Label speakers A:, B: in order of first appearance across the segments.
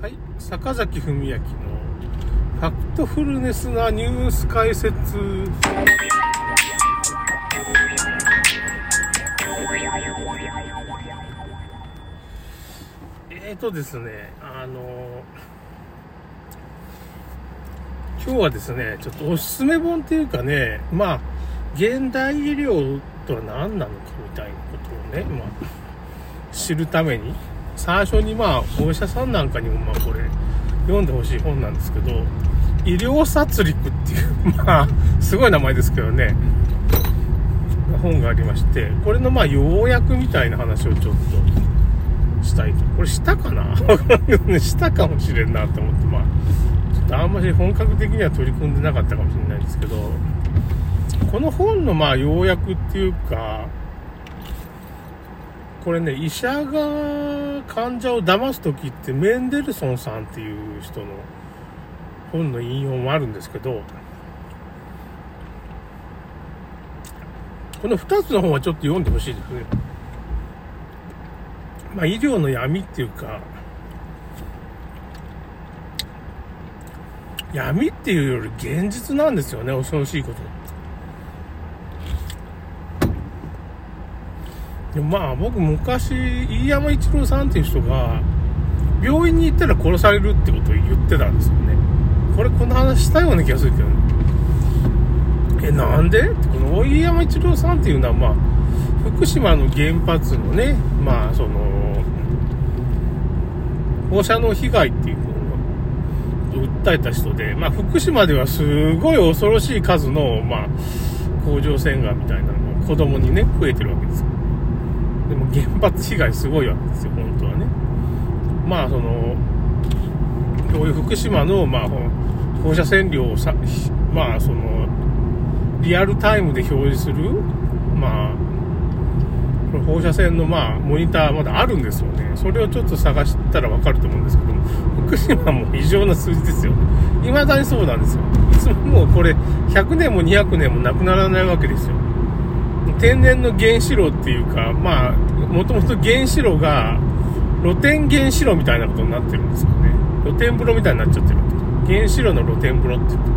A: はい、坂崎文明のファクトフルネスなニュース解説。えーとですね、あの今日はですね、ちょっとおすすめ本っていうかね、まあ、現代医療とは何なのかみたいなことをね、まあ、知るために、最初にまあ、お医者さんなんかにもまあこれ、読んでほしい本なんですけど、医療殺戮っていう、まあ、すごい名前ですけどね、本がありまして、これのまあ、要約みたいな話をちょっとしたいと。これしたかな、したかもしれんなと思って、まあ、ちょっとあんまり本格的には取り組んでなかったかもしれないんですけど、この本のまあ、要約っていうか、これね、医者が患者を騙す時ってメンデルソンさんっていう人の本の引用もあるんですけど、この2つの本はちょっと読んでほしいですね。まあ医療の闇っていうか、闇っていうより現実なんですよね、恐ろしいこと。でまあ僕昔飯山一郎さんっていう人が病院に行ったら殺されるってことを言ってたんですよね。これこの話したような気がするけどえなんで？ってこの飯山一郎さんっていうのはまあ福島の原発のねまあその放射能被害っていうのを訴えた人で、まあ、福島ではすごい恐ろしい数の、まあ、甲状腺がんみたいなのが子供にね増えてるわけですよ。でも原発被害すごいわけですよ、本当はね。まあ、その、こういう福島の、まあ、放射線量をさ、まあ、その、リアルタイムで表示する、まあ、放射線の、まあ、モニターまだあるんですよね。それをちょっと探したらわかると思うんですけども、福島も異常な数字ですよ。未だにそうなんですよ。いつももうこれ、100年も200年もなくならないわけですよ。天然の原子炉っていうか、まあ、もともと原子炉が露天原子炉みたいなことになってるんですよね。露天風呂みたいになっちゃってる原子炉の露天風呂って言って、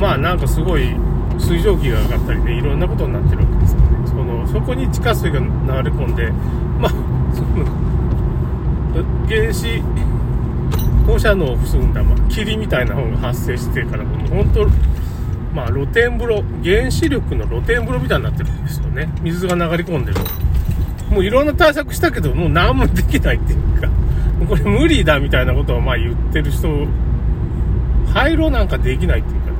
A: まあなんかすごい水蒸気が上がったりね、いろんなことになってるわけですよね。その、そこに地下水が流れ込んで、まあ、その、原子、放射能を含んだ、まあ、霧みたいな方が発生してから、もう本当、まあ、露天風呂、原子力の露天風呂みたいになってるんですよね。水が流れ込んでる。もういろんな対策したけど、もう何もできないっていうか、これ無理だみたいなことをまあ言ってる人、廃炉なんかできないっていうかね、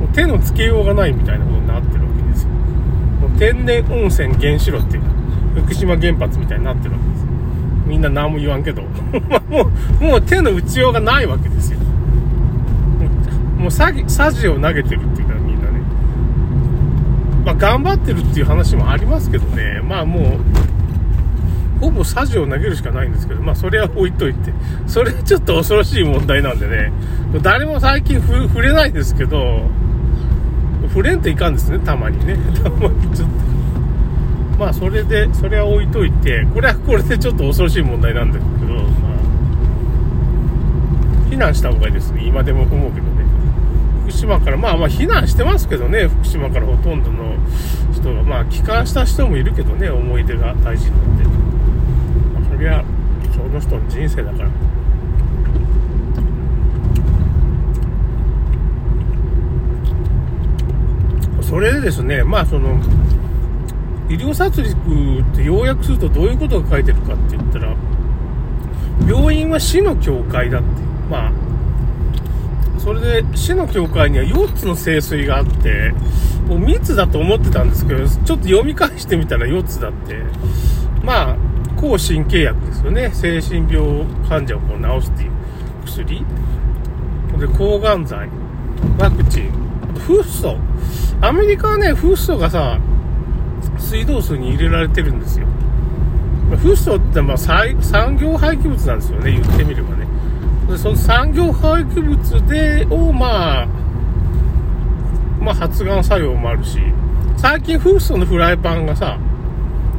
A: もう手のつけようがないみたいなことになってるわけですよ。もう天然温泉原子炉っていうか、福島原発みたいになってるわけですよ。みんな何も言わんけど、もう、もう手の打ちようがないわけですよ。もうサギ、サジを投げてるっていう、あ、頑張ってるっていう話もありますけどね。まあもう、ほぼサジを投げるしかないんですけど、まあそれは置いといて。それはちょっと恐ろしい問題なんでね。誰も最近触れないですけど、触れんといかんですね、たまにね。たまにちょっと。まあそれで、それは置いといて、これはこれでちょっと恐ろしい問題なんですけど、まあ、避難した方がいいですね。今でも思うけどね。福島から、まあまあ避難してますけどね、福島からほとんどの人が、まあ帰還した人もいるけどね、思い出が大事なって。まあ、そりゃ、その人の人生だから。それでですね、まあその、医療殺戮って要約するとどういうことが書いてるかって言ったら、病院は死の境界だって。まあ、それで死の境界には4つの聖水があって、もう3つだと思ってたんですけど、ちょっと読み返してみたら4つだって。まあ、抗神経薬ですよね。精神病患者をこう治すっていう薬。で、抗がん剤、ワクチン、フッ素。アメリカはね、フッ素がさ、水道水に入れられてるんですよ。フッ素ってまあ産業廃棄物なんですよね、言ってみればね。でその産業廃棄物で、をまあ、まあ発がん作用もあるし、最近フッ素のフライパンがさ、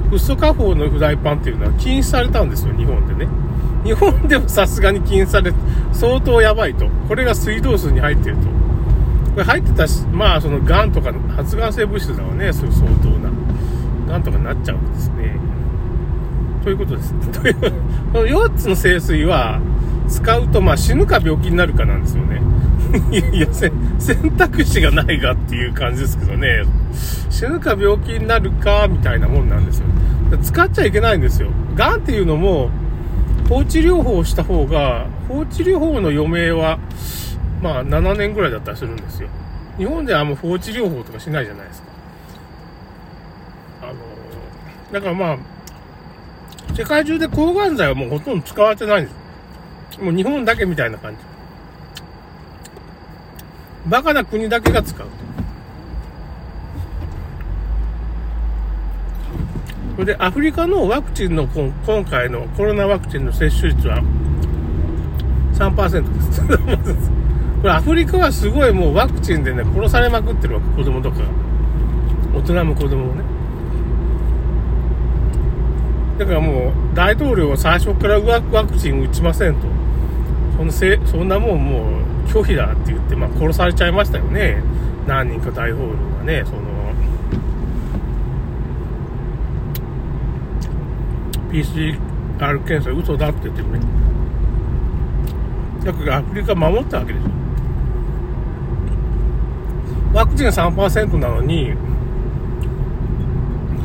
A: フッ素加工のフライパンっていうのは禁止されたんですよ、日本でね。日本でもさすがに禁止され、相当やばいと。これが水道水に入ってると。これ入ってたし、まあ、その、癌とかの、発がん性物質だわね、そういう相当な。癌とかになっちゃうんですね。ということです。という、この4つの清水は、使うと、まあ、死ぬか病気になるかなんですよね。いや、選択肢がないがっていう感じですけどね。死ぬか病気になるか、みたいなもんなんですよ。使っちゃいけないんですよ。癌っていうのも、放置療法をした方が、放置療法の余命は、まあ、7年ぐらいだったりするんですよ。日本ではもう放置療法とかしないじゃないですか。あの、だからまあ、世界中で抗がん剤はもうほとんど使われてないんです。もう日本だけみたいな感じ。バカな国だけが使う。それでアフリカのワクチンの今回のコロナワクチンの接種率は3%です。これアフリカはすごいもうワクチンでね、殺されまくってるわけ、子供とか。大人も子供もね。だからもう大統領は最初からワクチン打ちませんと。そんなせそんなもんもう拒否だって言って、まあ殺されちゃいましたよね。何人か大統領がね、その、PCR 検査嘘だって言ってね。だからアフリカ守ったわけですよ。ワクチンが3%なのに、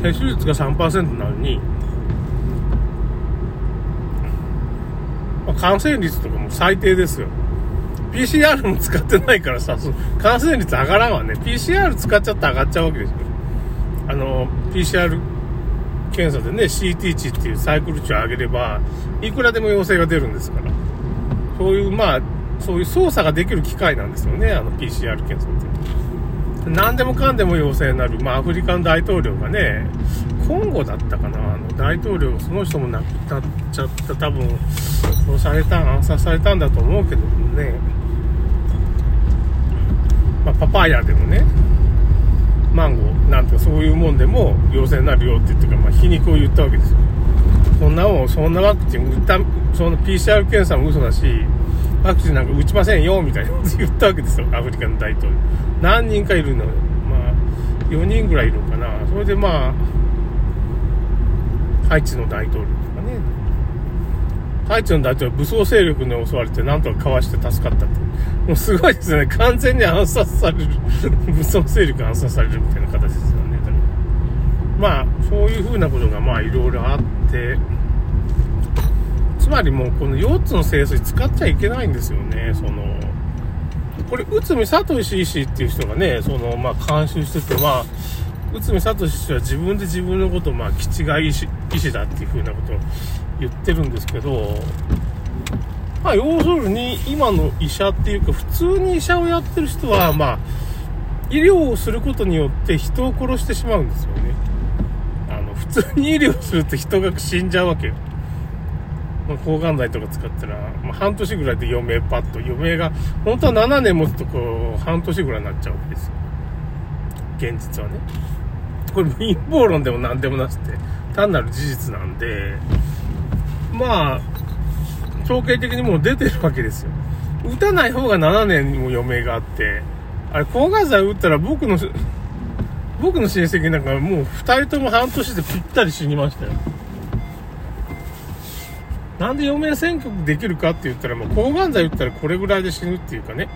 A: 接種率が3%なのに、まあ、感染率とかも最低ですよ。PCR も使ってないからさ、感染率上がらんわね。PCR 使っちゃって上がっちゃうわけですよ。あの、PCR 検査でね、CT 値っていうサイクル値を上げれば、いくらでも陽性が出るんですから。そういう、まあ、そういう操作ができる機械なんですよね、あの PCR 検査って。何でもかんでも陽性になる、まあ、アフリカの大統領がね、コンゴだったかな、あの大統領、その人も亡くなっちゃった、多分殺された、暗殺されたんだと思うけどもね、まあ、パパイヤでもね、マンゴーなんとかそういうもんでも陽性になるよって言ってか、まあ、皮肉を言ったわけですよ。そんなもん、そんなワクチン打った、その PCR 検査も嘘だし、ワクチンなんか打ちませんよ、みたいなこと言ったわけですよ、アフリカの大統領。何人かいるのよ。まあ、4人ぐらいいるのかな。それでまあ、ハイチの大統領。ハイチの大統領武装勢力に襲われて、なんとかかわして助かったって。もうすごいですね。完全に暗殺される。武装勢力暗殺されるみたいな形ですよね。まあ、そういうふうなことがまあいろいろあって、つまりもうこの4つの清水使っちゃいけないんですよね。その、これ、内海聡医師っていう人がね、その、まあ、監修してて、まあ、内海聡医師は自分で自分のことを、まあ、気違い医師医師だっていうふうなことを言ってるんですけど、まあ、要するに、今の医者っていうか、普通に医者をやってる人は、まあ、医療をすることによって人を殺してしまうんですよね。あの、普通に医療すると人が死んじゃうわけよ。まあ、抗がん剤とか使ったら、まあ、半年ぐらいで余命パッと、余命が、本当は7年持つとこう、半年ぐらいになっちゃうわけですよ。現実はね。これ陰謀論でも何でもなくて、単なる事実なんで、まあ、統計的にもう出てるわけですよ。打たない方が7年にも余命があって、あれ、抗がん剤打ったら僕の、僕の親戚なんかもう2人とも半年でぴったり死にましたよ。なんで余命選曲できるかって言ったら、もう抗がん剤打ったらこれぐらいで死ぬっていうかね、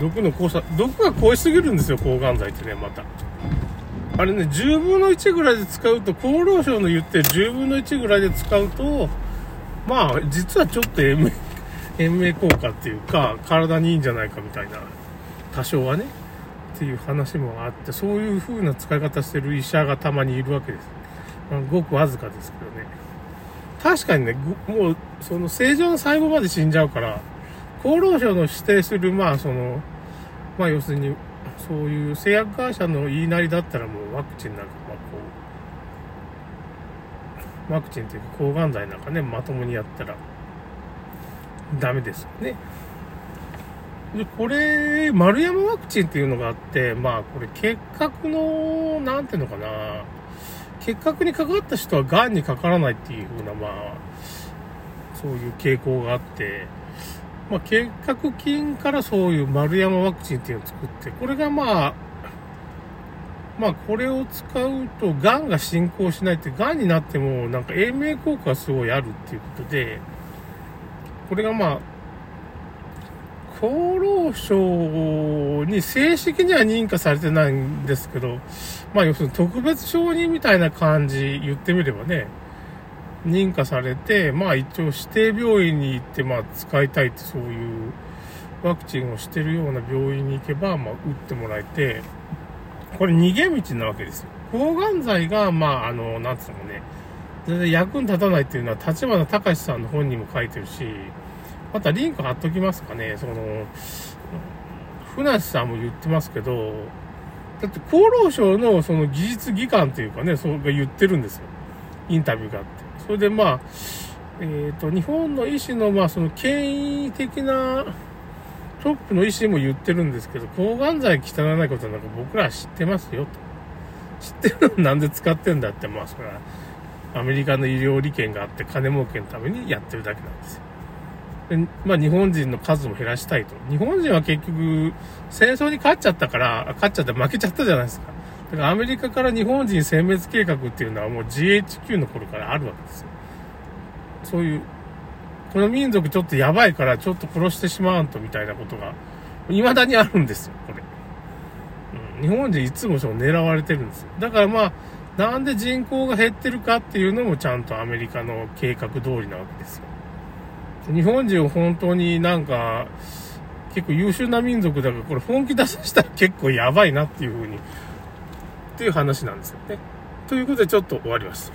A: 毒の濃さ、毒が濃いすぎるんですよ、抗がん剤ってね、また。あれね、10分の1ぐらいで使うと、厚労省の言ってる10分の1ぐらいで使うと、まあ、実はちょっと 延命、効果っていうか、体にいいんじゃないかみたいな、多少はね、っていう話もあって、そういう風な使い方してる医者がたまにいるわけです。まあ、ごくわずかですけどね。確かにね、もう、その正常の細胞まで死んじゃうから、厚労省の指定する、まあ、その、まあ、要するに、そういう製薬会社の言いなりだったらもうワクチンなんか、ワクチンというか抗がん剤なんかね、まともにやったら、ダメですよね。で、これ、丸山ワクチンっていうのがあって、まあ、これ、結核の、なんていうのかな、結核にかかった人は癌にかからないっていう風な、まあ、そういう傾向があって、まあ、結核菌からそういう丸山ワクチンっていうのを作って、これがまあ、まあ、これを使うと、癌が進行しないって、癌になっても、なんか永明効果がすごいあるっていうことで、これがまあ、厚労省に正式には認可されてないんですけど、まあ要するに特別承認みたいな感じ言ってみればね、認可されて、まあ一応指定病院に行ってまあ使いたいってそういうワクチンをしてるような病院に行けば、まあ打ってもらえて、これ逃げ道なわけですよ。抗がん剤が、まああの、なんつうのね、全然役に立たないっていうのは立花隆さんの本にも書いてるし、またリンク貼っときますかね。その、船橋さんも言ってますけど、だって厚労省のその技術技官というかね、そうが言ってるんですよ。インタビューがあって。それでまあ、えっ、ー、と、日本の医師のまあその権威的なトップの医師も言ってるんですけど、抗がん剤汚いことなんか僕らは知ってますよと。知ってるのなんで使ってんだって、まあそれはアメリカの医療利権があって金儲けのためにやってるだけなんですよ。まあ日本人の数も減らしたいと。日本人は結局戦争に勝っちゃったから、勝っちゃって負けちゃったじゃないですか。だからアメリカから日本人殲滅計画っていうのはもう GHQ の頃からあるわけですよ。そういう、この民族ちょっとやばいからちょっと殺してしまわんとみたいなことが、未だにあるんですよ、これ。うん、日本人いつもそう狙われてるんですよ。だからまあ、なんで人口が減ってるかっていうのもちゃんとアメリカの計画通りなわけですよ。日本人を本当になんか、結構優秀な民族だから、これ本気出させたら結構やばいなっていうふうに、っていう話なんですよね。ということでちょっと終わります。